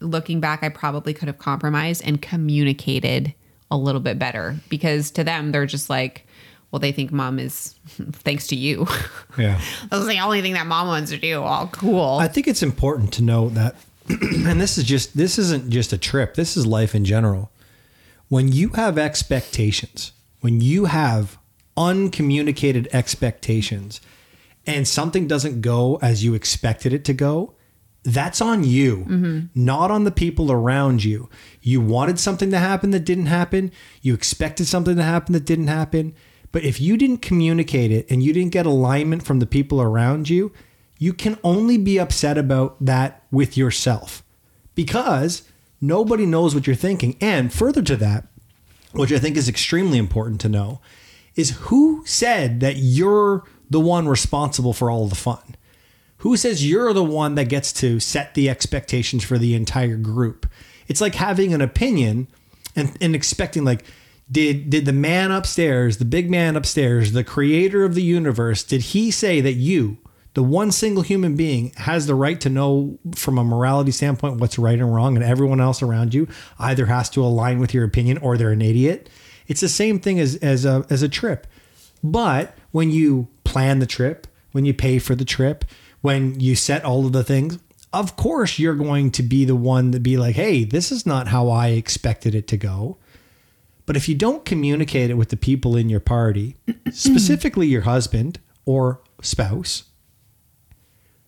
[SPEAKER 2] looking back, I probably could have compromised and communicated a little bit better because to them, they're just like, well, they think mom is thanks to you.
[SPEAKER 1] Yeah.
[SPEAKER 2] That's the only thing that mom wants to do. All cool.
[SPEAKER 1] I think it's important to know that, and this is just this isn't just a trip. This is life in general. When you have expectations, when you have uncommunicated expectations, and something doesn't go as you expected it to go, that's on you, mm-hmm. not on the people around you. You wanted something to happen that didn't happen. You expected something to happen that didn't happen. But if you didn't communicate it and you didn't get alignment from the people around you, you can only be upset about that with yourself because nobody knows what you're thinking. And further to that, which I think is extremely important to know, is who said that you're the one responsible for all the fun? Who says you're the one that gets to set the expectations for the entire group? It's like having an opinion and, and expecting like did did the man upstairs, the big man upstairs, the creator of the universe, did he say that you, the one single human being, has the right to know from a morality standpoint what's right and wrong, and everyone else around you either has to align with your opinion or they're an idiot? It's the same thing as as a as a trip. But when you plan the trip, when you pay for the trip, when you set all of the things, of course you're going to be the one to be like, hey, this is not how I expected it to go. But if you don't communicate it with the people in your party, specifically your husband or spouse,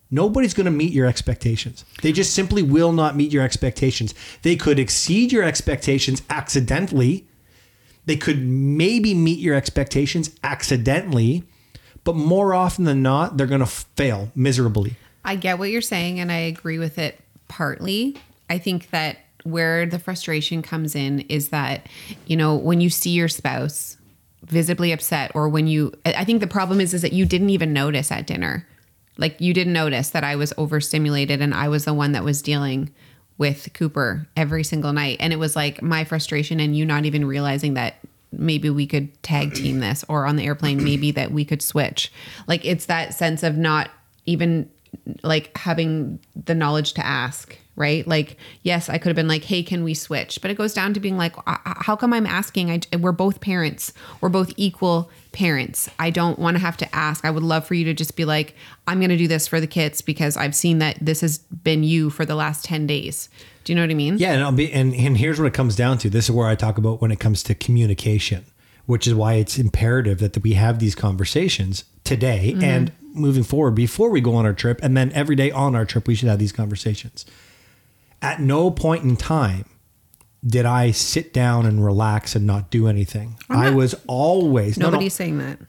[SPEAKER 1] nobody's going to meet your expectations. They just simply will not meet your expectations. They could exceed your expectations accidentally. They could maybe meet your expectations accidentally, but more often than not, they're going to fail miserably.
[SPEAKER 2] I get what you're saying and I agree with it partly. I think that where the frustration comes in is that, you know, when you see your spouse visibly upset or when you I think the problem is is that you didn't even notice at dinner. Like you didn't notice that I was overstimulated and I was the one that was dealing with Cooper every single night and it was like my frustration and you not even realizing that maybe we could tag team this or on the airplane maybe that we could switch. Like it's that sense of not even like having the knowledge to ask right? Like yes i could have been like hey can we switch? But it goes down to being like "Uh, how come i'm asking? I, we're both parents. We're both equal parents. I don't want to have to ask. I would love for you to just be like i'm going to do this for the kids because i've seen that this has been you for the last 10 days. Do you know what i mean?
[SPEAKER 1] Yeah, and I'll be and, and here's what it comes down to. This is where I talk about when it comes to communication, which is why it's imperative that we have these conversations today and moving forward before we go on our trip. And then every day on our trip we should have these conversations. At no point in time did I sit down and relax and not do anything. I was always no, no,
[SPEAKER 2] nobody's saying that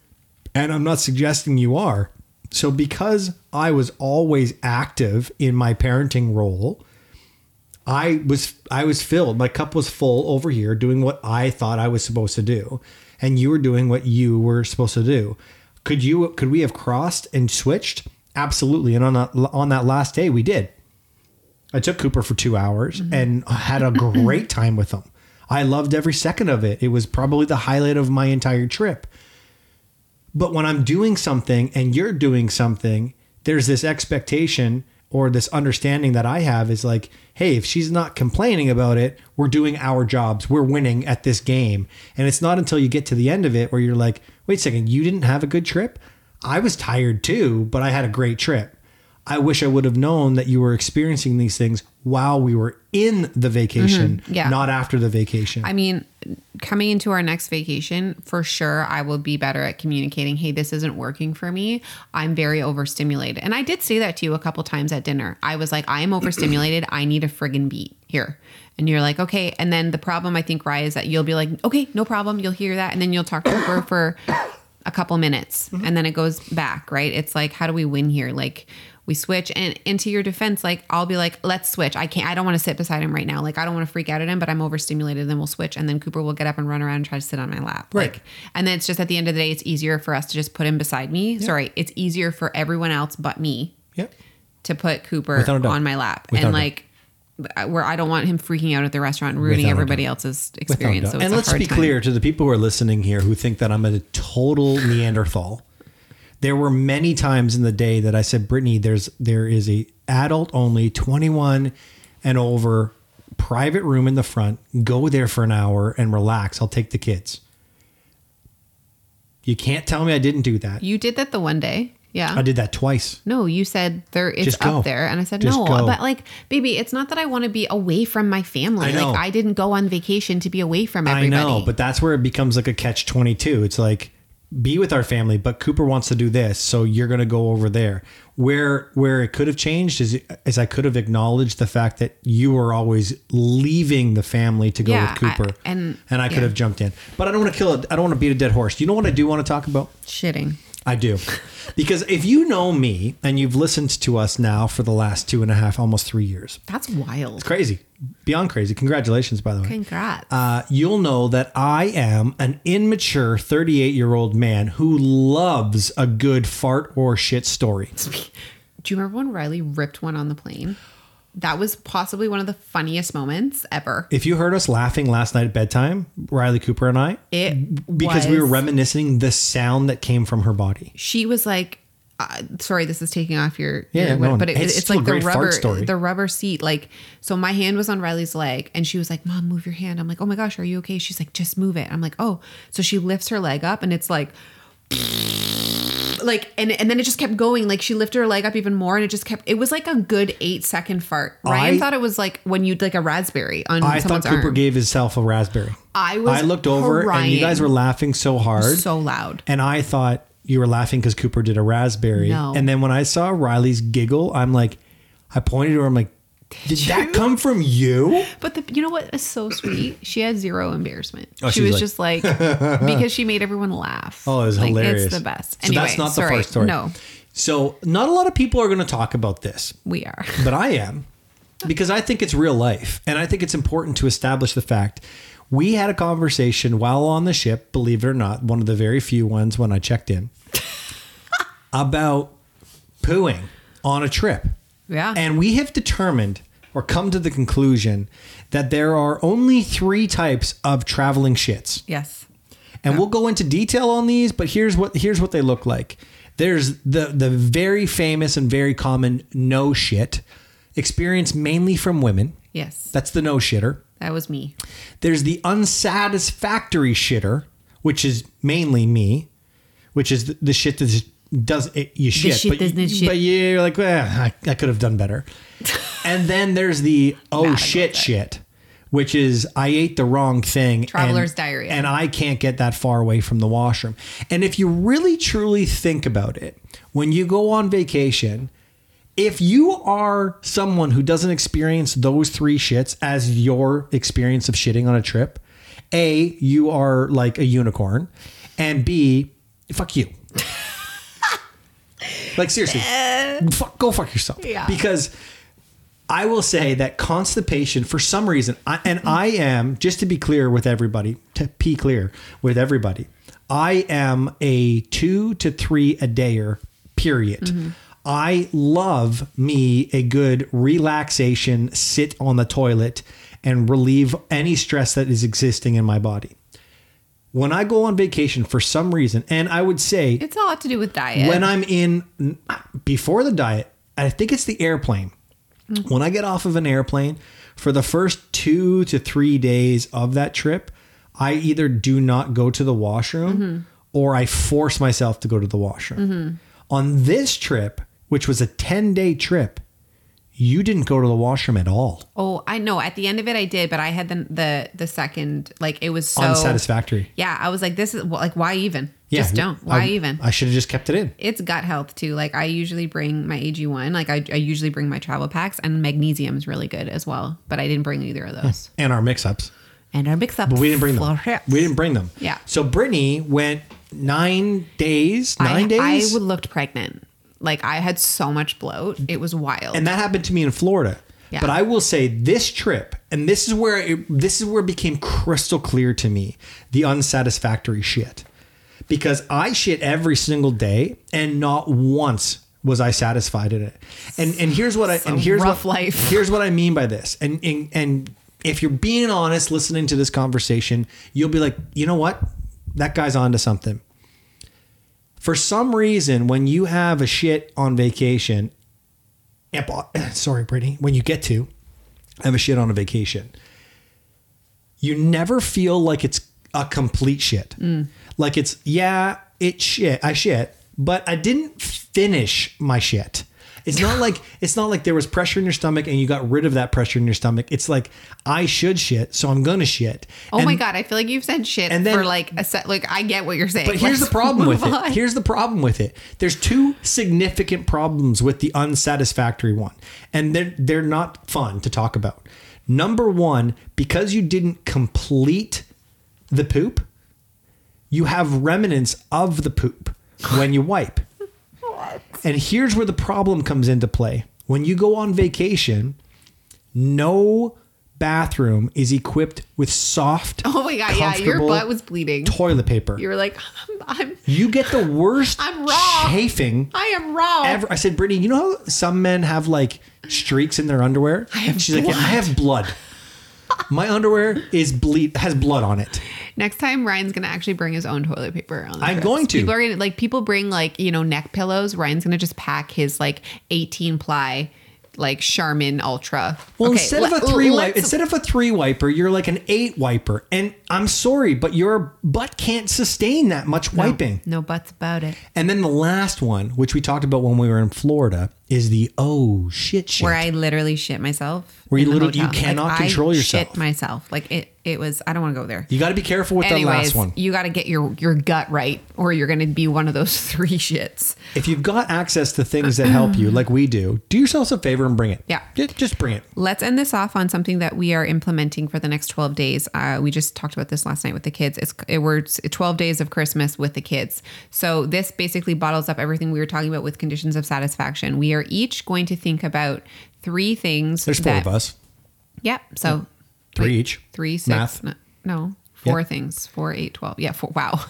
[SPEAKER 1] and I'm not suggesting you are. So because I was always active in my parenting role, I was I was filled. My cup was full over here doing what I thought I was supposed to do. And you were doing what you were supposed to do. Could you could we have crossed and switched? Absolutely. And on that on that last day we did. I took Cooper for 2 hours mm-hmm. and had a great time with him. I loved every second of it. It was probably the highlight of my entire trip. But when I'm doing something and you're doing something, there's this expectation or this understanding that I have is like, hey, if she's not complaining about it, we're doing our jobs. We're winning at this game. And it's not until you get to the end of it where you're like, wait a second, you didn't have a good trip? I was tired too, but I had a great trip. I wish I would have known that you were experiencing these things while we were in the vacation, mm-hmm.
[SPEAKER 2] Yeah.
[SPEAKER 1] not after the vacation.
[SPEAKER 2] I mean, coming into our next vacation, for sure, I will be better at communicating. Hey, this isn't working for me. I'm very overstimulated, and I did say that to you a couple times at dinner. I was like, I am overstimulated. I need a friggin' beat here. And you're like, okay. And then the problem, I think, Rye, is that you'll be like, okay, no problem. You'll hear that, and then you'll talk to her for a couple minutes, mm-hmm. and then it goes back. Right? It's like, how do we win here? Like. We switch and into your defense, like I'll be like, let's switch. I can't I don't want to sit beside him right now. Like I don't want to freak out at him, but I'm overstimulated. Then we'll switch. And then Cooper will get up and run around and try to sit on my lap.
[SPEAKER 1] Right.
[SPEAKER 2] Like and then it's just at the end of the day, it's easier for us to just put him beside me. Sorry, it's easier for everyone else but me
[SPEAKER 1] yep.
[SPEAKER 2] to put Cooper
[SPEAKER 1] Without a doubt.
[SPEAKER 2] on my lap.
[SPEAKER 1] Without
[SPEAKER 2] and like where I don't want him freaking out at the restaurant and ruining
[SPEAKER 1] Without
[SPEAKER 2] everybody else's experience. So it's
[SPEAKER 1] and
[SPEAKER 2] a
[SPEAKER 1] let's
[SPEAKER 2] hard
[SPEAKER 1] be
[SPEAKER 2] time.
[SPEAKER 1] clear to the people who are listening here who think that I'm a total Neanderthal. There were many times in the day that I said, Brittany, there's there is a adult only 21 and over private room in the front. Go there for an hour and relax. I'll take the kids. You can't tell me I didn't do that.
[SPEAKER 2] You did that the one day. Yeah.
[SPEAKER 1] I did that twice.
[SPEAKER 2] No, you said there it's
[SPEAKER 1] Just go.
[SPEAKER 2] up there, and I said
[SPEAKER 1] Just
[SPEAKER 2] no.
[SPEAKER 1] go.
[SPEAKER 2] But like, baby, it's not that I want to be away from my family.
[SPEAKER 1] I know.
[SPEAKER 2] Like, I didn't go on vacation to be away from everybody.
[SPEAKER 1] I know, but that's where it becomes like a catch 22. It's like be with our family, but Cooper wants to do this, so you're going to go over there. Where where it could have changed is is I could have acknowledged the fact that you were always leaving the family to go
[SPEAKER 2] Yeah,
[SPEAKER 1] with Cooper.
[SPEAKER 2] I- and-
[SPEAKER 1] and I could
[SPEAKER 2] yeah.
[SPEAKER 1] have jumped in. But I don't want to kill it. I don't want to beat a dead horse. You know what I do want to talk about?
[SPEAKER 2] shitting.
[SPEAKER 1] I do. Because if you know me and you've listened to us now for the last two and a half, almost three years,
[SPEAKER 2] That's wild.
[SPEAKER 1] it's crazy. Beyond crazy. Congratulations, by the way
[SPEAKER 2] Congrats.
[SPEAKER 1] uh, you'll know that I am an immature 38 year old man who loves a good fart or shit story.
[SPEAKER 2] Do you remember when Riley ripped one on the plane? That was possibly one of the funniest moments ever.
[SPEAKER 1] If you heard us laughing last night at bedtime, Riley Cooper and I,
[SPEAKER 2] It
[SPEAKER 1] because we were reminiscing the sound that came from her body.
[SPEAKER 2] she was like uh, sorry this is taking off your,
[SPEAKER 1] Yeah,
[SPEAKER 2] your
[SPEAKER 1] no,
[SPEAKER 2] but it,
[SPEAKER 1] it's
[SPEAKER 2] it's, like the rubber
[SPEAKER 1] story.
[SPEAKER 2] the rubber seat like so my hand was on riley's leg and she was like mom move your hand i'm like oh my gosh are you okay she's like just move it i'm like oh so she lifts her leg up and it's like like and and then it just kept going. Like she lifted her leg up even more, and it just kept. It was like a good eight second fart. Ryan
[SPEAKER 1] I-
[SPEAKER 2] thought it was like when you'd like a raspberry on
[SPEAKER 1] I thought Cooper
[SPEAKER 2] arm.
[SPEAKER 1] gave himself a raspberry.
[SPEAKER 2] I was
[SPEAKER 1] I looked over and you guys were laughing so hard.
[SPEAKER 2] so loud.
[SPEAKER 1] and I thought you were laughing because Cooper did a raspberry.
[SPEAKER 2] No.
[SPEAKER 1] And then when I saw Riley's giggle, I'm like, I pointed to her. I'm like, did that come from you?
[SPEAKER 2] But the, you know what is so sweet? She had zero embarrassment.
[SPEAKER 1] Oh,
[SPEAKER 2] she
[SPEAKER 1] she was
[SPEAKER 2] was just like because she made everyone laugh.
[SPEAKER 1] Oh, it was
[SPEAKER 2] like,
[SPEAKER 1] hilarious.
[SPEAKER 2] It's the best.
[SPEAKER 1] So that's not
[SPEAKER 2] sorry.
[SPEAKER 1] the first story.
[SPEAKER 2] No,
[SPEAKER 1] So not a lot of people are going to talk about this,
[SPEAKER 2] we are.
[SPEAKER 1] but I am because I think it's real life, and I think it's important to establish the fact. We had a conversation while on the ship, believe it or not, one of the very few ones when I checked in, about pooing on a trip.
[SPEAKER 2] Yeah.
[SPEAKER 1] And we have determined or come to the conclusion that there are only three types of traveling shits.
[SPEAKER 2] Yes.
[SPEAKER 1] And we'll go into detail on these, but here's what here's what they look like. There's the the very famous and very common no shit, experienced mainly from women.
[SPEAKER 2] Yes.
[SPEAKER 1] That's the no shitter.
[SPEAKER 2] That was me.
[SPEAKER 1] There's the unsatisfactory shitter, which is mainly me, which is the, the shit that just does it, you shit,
[SPEAKER 2] shit
[SPEAKER 1] but, you,
[SPEAKER 2] shit.
[SPEAKER 1] but you're like, eh, I, I could have done better. and then there's the oh
[SPEAKER 2] Bad
[SPEAKER 1] shit shit, which is I ate the wrong thing.
[SPEAKER 2] Traveler's
[SPEAKER 1] and,
[SPEAKER 2] diarrhea.
[SPEAKER 1] And I can't get that far away from the washroom. And if you really truly think about it, when you go on vacation, if you are someone who doesn't experience those three shits as your experience of shitting on a trip, A, you are like a unicorn, and B, fuck you. Like seriously, eh. fuck, go fuck yourself.
[SPEAKER 2] Yeah.
[SPEAKER 1] Because I will say that constipation, for some reason, I, and mm-hmm. I am just to be clear with everybody, to be clear with everybody, I am a two to three a dayer. Period. Mm-hmm. I love me a good relaxation, sit on the toilet, and relieve any stress that is existing in my body. When I go on vacation, for some reason, and I would say
[SPEAKER 2] It's a lot to do with diet.
[SPEAKER 1] when I'm in before the diet, I think it's the airplane. Mm. When I get off of an airplane for the first two to three days of that trip, I either do not go to the washroom mm-hmm. or I force myself to go to the washroom. Mm-hmm. On this trip, which was a 10 day trip, you didn't go to the washroom at all.
[SPEAKER 2] oh, I know. At the end of it, I did, but I had the the the second like it was so
[SPEAKER 1] Unsatisfactory.
[SPEAKER 2] Yeah, I was like, this is like why even?
[SPEAKER 1] Yeah,
[SPEAKER 2] just don't. Why
[SPEAKER 1] I-
[SPEAKER 2] even?
[SPEAKER 1] I should have just kept it in.
[SPEAKER 2] it's gut health too. Like I usually bring my AG1. Like I, I usually bring my travel packs, and magnesium is really good as well. But I didn't bring either of hmm. those.
[SPEAKER 1] And our MixSupps.
[SPEAKER 2] and our mix up.
[SPEAKER 1] But we didn't bring them. We didn't bring them.
[SPEAKER 2] Yeah.
[SPEAKER 1] So Brittany went nine days, nine
[SPEAKER 2] I,
[SPEAKER 1] days.
[SPEAKER 2] I would looked pregnant. Like I had so much bloat. It was wild.
[SPEAKER 1] and that happened to me in Florida.
[SPEAKER 2] Yeah.
[SPEAKER 1] But I will say this trip, and this is where it, this is where it became crystal clear to me the unsatisfactory shit, because I shit every single day, and not once was I satisfied in it. And and here's what I and here's
[SPEAKER 2] rough
[SPEAKER 1] what,
[SPEAKER 2] life.
[SPEAKER 1] Here's what I mean by this, and and and if you're being honest, listening to this conversation, you'll be like, you know what, that guy's onto something. For some reason, when you have a shit on vacation, sorry, Brittany. When you get to have a shit on a vacation, you never feel like it's a complete shit. Mm. Like it's yeah, it shit. I shit, but I didn't finish my shit. It's not like it's not like there was pressure in your stomach and you got rid of that pressure in your stomach. It's like I should shit, so I'm gonna shit.
[SPEAKER 2] oh
[SPEAKER 1] And-
[SPEAKER 2] my god, I feel like you've said shit
[SPEAKER 1] and then-
[SPEAKER 2] for like a set. Like I get what you're saying.
[SPEAKER 1] but here's the
[SPEAKER 2] Let's
[SPEAKER 1] problem with
[SPEAKER 2] move
[SPEAKER 1] it. Here's the problem with it. There's two significant problems with the unsatisfactory one, and they're they're not fun to talk about. Number one, because you didn't complete the poop, you have remnants of the poop when you wipe. And here's where the problem comes into play. When you go on vacation, no bathroom is equipped with soft.
[SPEAKER 2] Oh my god, yeah, your butt was bleeding.
[SPEAKER 1] toilet paper.
[SPEAKER 2] You were like, I'm, I'm
[SPEAKER 1] You get the worst
[SPEAKER 2] I'm raw.
[SPEAKER 1] chafing
[SPEAKER 2] I am raw.
[SPEAKER 1] ever. I said, Brittany, you know how some men have like streaks in their underwear? I
[SPEAKER 2] have
[SPEAKER 1] She's like, yeah, I have blood. My underwear is bleed has blood on it.
[SPEAKER 2] Next time, Ryan's gonna actually bring his own toilet paper. On the
[SPEAKER 1] I'm
[SPEAKER 2] trips.
[SPEAKER 1] going to.
[SPEAKER 2] People are gonna like people bring like you know neck pillows. Ryan's gonna just pack his like 18 ply like Charmin Ultra.
[SPEAKER 1] Well,
[SPEAKER 2] Okay,
[SPEAKER 1] instead of a three wipe, instead of a three wiper, you're like an eight wiper. And I'm sorry, but your butt can't sustain that much wiping.
[SPEAKER 2] No buts about it.
[SPEAKER 1] And then the last one, which we talked about when we were in Florida, is the oh shit shit.
[SPEAKER 2] Where I literally shit myself.
[SPEAKER 1] Where you literally- you cannot
[SPEAKER 2] Like,
[SPEAKER 1] control
[SPEAKER 2] I
[SPEAKER 1] yourself.
[SPEAKER 2] Shit myself. Like it. It was. I don't want to go there.
[SPEAKER 1] you got to be careful with
[SPEAKER 2] Anyways,
[SPEAKER 1] the last one.
[SPEAKER 2] you got to get your your gut right, or you're going to be one of those three shits.
[SPEAKER 1] If you've got access to things that help you, like we do, do yourselves a favor and bring it.
[SPEAKER 2] Yeah.
[SPEAKER 1] Ju- just bring it.
[SPEAKER 2] Let's end this off on something that we are implementing for the next 12 days. Uh, we just talked about this last night with the kids. It's it was 12 days of Christmas with the kids. So this basically bottles up everything we were talking about with conditions of satisfaction. We are each going to think about three things.
[SPEAKER 1] There's four
[SPEAKER 2] that,
[SPEAKER 1] of us.
[SPEAKER 2] Yep. So
[SPEAKER 1] Three
[SPEAKER 2] wait,
[SPEAKER 1] each.
[SPEAKER 2] Three, six.
[SPEAKER 1] Math.
[SPEAKER 2] No, no, four
[SPEAKER 1] Yeah.
[SPEAKER 2] things. Four, eight, 12. Yeah. Four. Wow.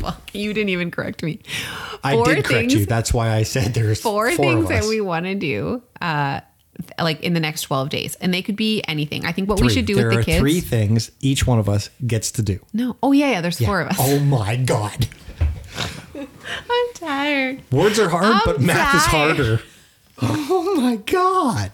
[SPEAKER 2] Fuck, you didn't even correct me.
[SPEAKER 1] I
[SPEAKER 2] Four
[SPEAKER 1] did correct you. That's why I said there's
[SPEAKER 2] four,
[SPEAKER 1] four
[SPEAKER 2] things that we want to do uh like in the next 12 days and they could be anything i think what
[SPEAKER 1] Three.
[SPEAKER 2] we should do
[SPEAKER 1] there
[SPEAKER 2] with the
[SPEAKER 1] are
[SPEAKER 2] kids
[SPEAKER 1] three things each one of us gets to do.
[SPEAKER 2] no oh yeah yeah there's four of us
[SPEAKER 1] Oh my god.
[SPEAKER 2] i'm tired
[SPEAKER 1] Words are hard,
[SPEAKER 2] I'm
[SPEAKER 1] but math is harder. Oh my god.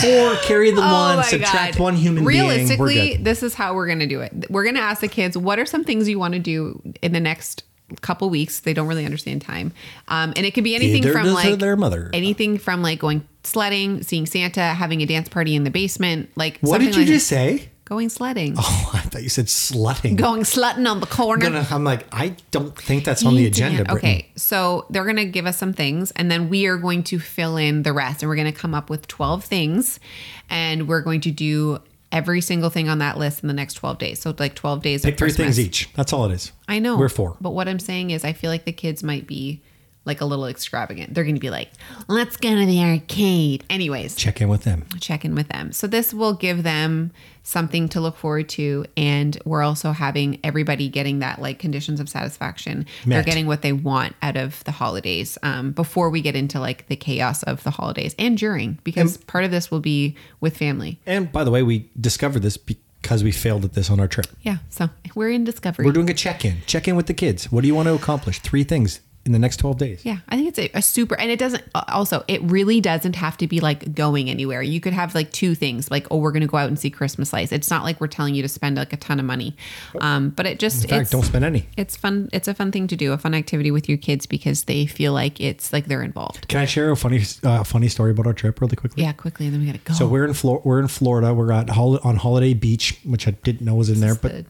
[SPEAKER 1] Four, carry the
[SPEAKER 2] Oh
[SPEAKER 1] one,
[SPEAKER 2] my
[SPEAKER 1] subtract
[SPEAKER 2] God.
[SPEAKER 1] one human being.
[SPEAKER 2] Realistically
[SPEAKER 1] good.
[SPEAKER 2] this is how we're gonna do it we're gonna ask the kids what are some things you want to do in the next couple weeks they don't really understand time um, and it could be anything
[SPEAKER 1] Either
[SPEAKER 2] from like
[SPEAKER 1] their mother.
[SPEAKER 2] anything from like going sledding seeing santa having a dance party in the basement like
[SPEAKER 1] What did you
[SPEAKER 2] like
[SPEAKER 1] just say?
[SPEAKER 2] Going sledding
[SPEAKER 1] Oh, I thought you said slutting.
[SPEAKER 2] going slutting on the corner
[SPEAKER 1] Gonna- I'm like, I don't think that's on the agenda. Brittany.
[SPEAKER 2] Okay, so they're going to give us some things, and then we are going to fill in the rest, and we're going to come up with 12 things, and we're going to do every single thing on that list in the next 12 days. So, like 12 days
[SPEAKER 1] Pick
[SPEAKER 2] of
[SPEAKER 1] three things each. That's all it is.
[SPEAKER 2] I know.
[SPEAKER 1] We're four.
[SPEAKER 2] But what I'm saying is, I feel like the kids might be like a little extravagant. They're going to be like, let's go to the arcade. Anyways,
[SPEAKER 1] Check in with them.
[SPEAKER 2] check in with them. So this will give them something to look forward to and we're also having everybody getting that like conditions of satisfaction. They're getting what they want out of the holidays um, before we get into like the chaos of the holidays and during because part of this will be with family.
[SPEAKER 1] And by the way, we discovered this because we failed at this on our trip.
[SPEAKER 2] Yeah, so we're in discovery.
[SPEAKER 1] We're doing a check in. Check in with the kids. What do you want to accomplish? Three things in the next 12 days.
[SPEAKER 2] Yeah, I think it's a, a super, and it doesn't. Also, it really doesn't have to be like going anywhere. You could have like two things, like oh, we're going to go out and see Christmas lights. It's not like we're telling you to spend like a ton of money, um, but it just
[SPEAKER 1] In fact,
[SPEAKER 2] it's,
[SPEAKER 1] don't spend any.
[SPEAKER 2] It's fun. It's a fun thing to do, a fun activity with your kids because they feel like it's like they're involved.
[SPEAKER 1] Can I share a funny, uh, funny story about our trip really quickly?
[SPEAKER 2] Yeah, quickly, and then we got to go.
[SPEAKER 1] So we're in Flor- we're in Florida. We're at hol- on Holiday Beach, which I didn't know was in there, but
[SPEAKER 2] the-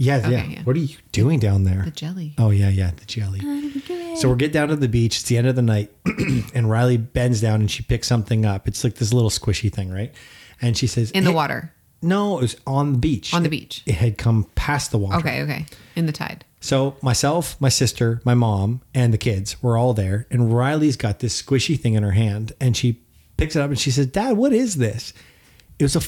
[SPEAKER 1] yeah,
[SPEAKER 2] Okay,
[SPEAKER 1] yeah,
[SPEAKER 2] yeah.
[SPEAKER 1] What are you doing down there?
[SPEAKER 2] the jelly.
[SPEAKER 1] Oh yeah, yeah, the jelly. So we're get down to the beach. It's the end of the night, and Riley bends down and she picks something up. It's like this little squishy thing, right? And she says,
[SPEAKER 2] in the
[SPEAKER 1] "Hey-"
[SPEAKER 2] water.
[SPEAKER 1] No, it was on the beach.
[SPEAKER 2] On the
[SPEAKER 1] It-
[SPEAKER 2] beach.
[SPEAKER 1] It had come past the water.
[SPEAKER 2] Okay, okay, in the tide.
[SPEAKER 1] So myself, my sister, my mom, and the kids were all there, and Riley's got this squishy thing in her hand, and she picks it up and she says, "Dad, what is this?" It was a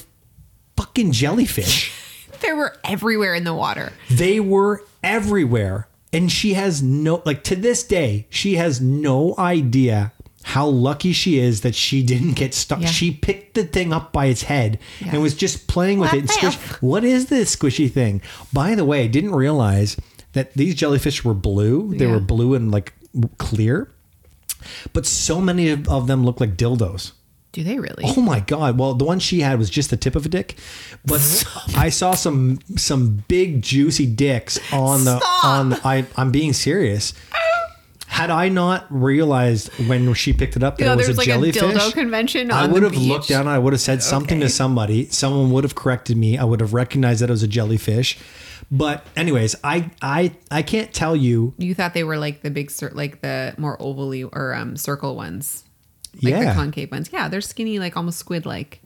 [SPEAKER 1] fucking jellyfish.
[SPEAKER 2] They were everywhere in the water.
[SPEAKER 1] They were everywhere. And she has no, like to this day, she has no idea how lucky she is that she didn't get stuck.
[SPEAKER 2] Yeah.
[SPEAKER 1] She picked the thing up by its head
[SPEAKER 2] Yeah.
[SPEAKER 1] and was just playing with
[SPEAKER 2] What
[SPEAKER 1] it. Squish, what is this squishy thing? By the way, I didn't realize that these jellyfish were blue. They
[SPEAKER 2] Yeah.
[SPEAKER 1] were blue and like clear. But so many of them look like dildos.
[SPEAKER 2] Do they really?
[SPEAKER 1] Oh my god! Well, the one she had was just the tip of a dick, but I saw some some big juicy dicks on the
[SPEAKER 2] Stop.
[SPEAKER 1] on. The, I I'm being serious. Had I not realized when she picked it up that
[SPEAKER 2] You
[SPEAKER 1] it was
[SPEAKER 2] there's
[SPEAKER 1] a
[SPEAKER 2] like a
[SPEAKER 1] jellyfish,
[SPEAKER 2] dildo convention
[SPEAKER 1] I would
[SPEAKER 2] the
[SPEAKER 1] have looked down. I would have said something to
[SPEAKER 2] Okay.
[SPEAKER 1] somebody. Someone would have corrected me. I would have recognized that it was a jellyfish. But anyways, I I I can't tell you.
[SPEAKER 2] You thought they were like the big, cir- like the more ovally or um, circle ones, like the concave ones. Yeah, they're skinny, like almost squid like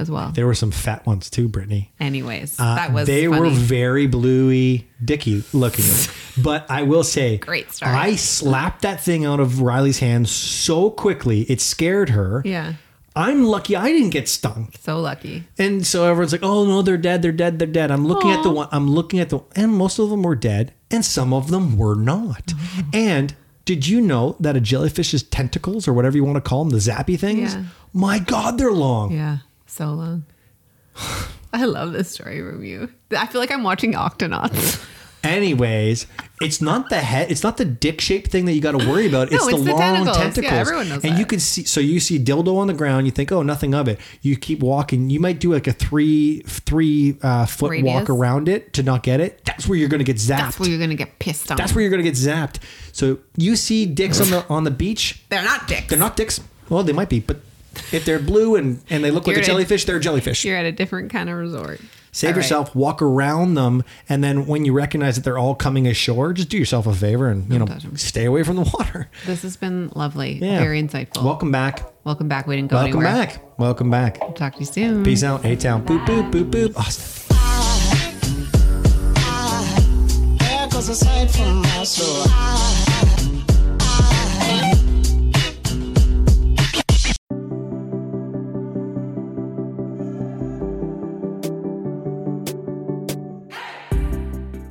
[SPEAKER 2] as well.
[SPEAKER 1] there were some fat ones too, Brittany.
[SPEAKER 2] Anyways,
[SPEAKER 1] Uh,
[SPEAKER 2] that was
[SPEAKER 1] they
[SPEAKER 2] funny.
[SPEAKER 1] were very bluey dicky looking but i will say
[SPEAKER 2] Great story.
[SPEAKER 1] i slapped that thing out of riley's hand so quickly it scared her
[SPEAKER 2] yeah,
[SPEAKER 1] i'm lucky i didn't get stung
[SPEAKER 2] so lucky.
[SPEAKER 1] and so everyone's like oh no they're dead they're dead they're dead i'm looking at the one i'm looking at the and most of them were dead and some of them were not
[SPEAKER 2] Mm-hmm.
[SPEAKER 1] and did you know that a jellyfish's tentacles or whatever you want to call them the zappy things
[SPEAKER 2] Yeah.
[SPEAKER 1] my god they're long
[SPEAKER 2] Yeah, so long. I love this story from you. I feel like I'm watching Octonauts.
[SPEAKER 1] Anyways, it's not the head. It's not the dick shaped thing that you got to worry about.
[SPEAKER 2] No,
[SPEAKER 1] it's,
[SPEAKER 2] it's
[SPEAKER 1] the
[SPEAKER 2] the
[SPEAKER 1] long
[SPEAKER 2] tentacles. Yeah, everyone knows
[SPEAKER 1] and you can see. So you see dildo on the ground. You think, oh, nothing of it. You keep walking. You might do like a three three uh, foot
[SPEAKER 2] Radius.
[SPEAKER 1] walk around it to not get it. That's where you're gonna get zapped.
[SPEAKER 2] That's where you're gonna get pissed on.
[SPEAKER 1] That's where you're gonna get zapped. So you see dicks on the on the beach.
[SPEAKER 2] they're not dicks.
[SPEAKER 1] They're not dicks. Well, they might be, but if they're blue and and they look like a jellyfish, they're a jellyfish.
[SPEAKER 2] You're at a different kind of resort.
[SPEAKER 1] Save
[SPEAKER 2] All right.
[SPEAKER 1] yourself, walk around them, and then when you recognize that they're all coming ashore, just do yourself a favor and you know stay away from the water.
[SPEAKER 2] This has been lovely.
[SPEAKER 1] Yeah.
[SPEAKER 2] Very insightful.
[SPEAKER 1] Welcome back.
[SPEAKER 2] Welcome back. We didn't go back.
[SPEAKER 1] Welcome
[SPEAKER 2] anywhere.
[SPEAKER 1] back. Welcome back.
[SPEAKER 2] Talk to you soon.
[SPEAKER 1] Peace out. Hey town. Boop boop boop boop. Austin.
[SPEAKER 8] Echoes aside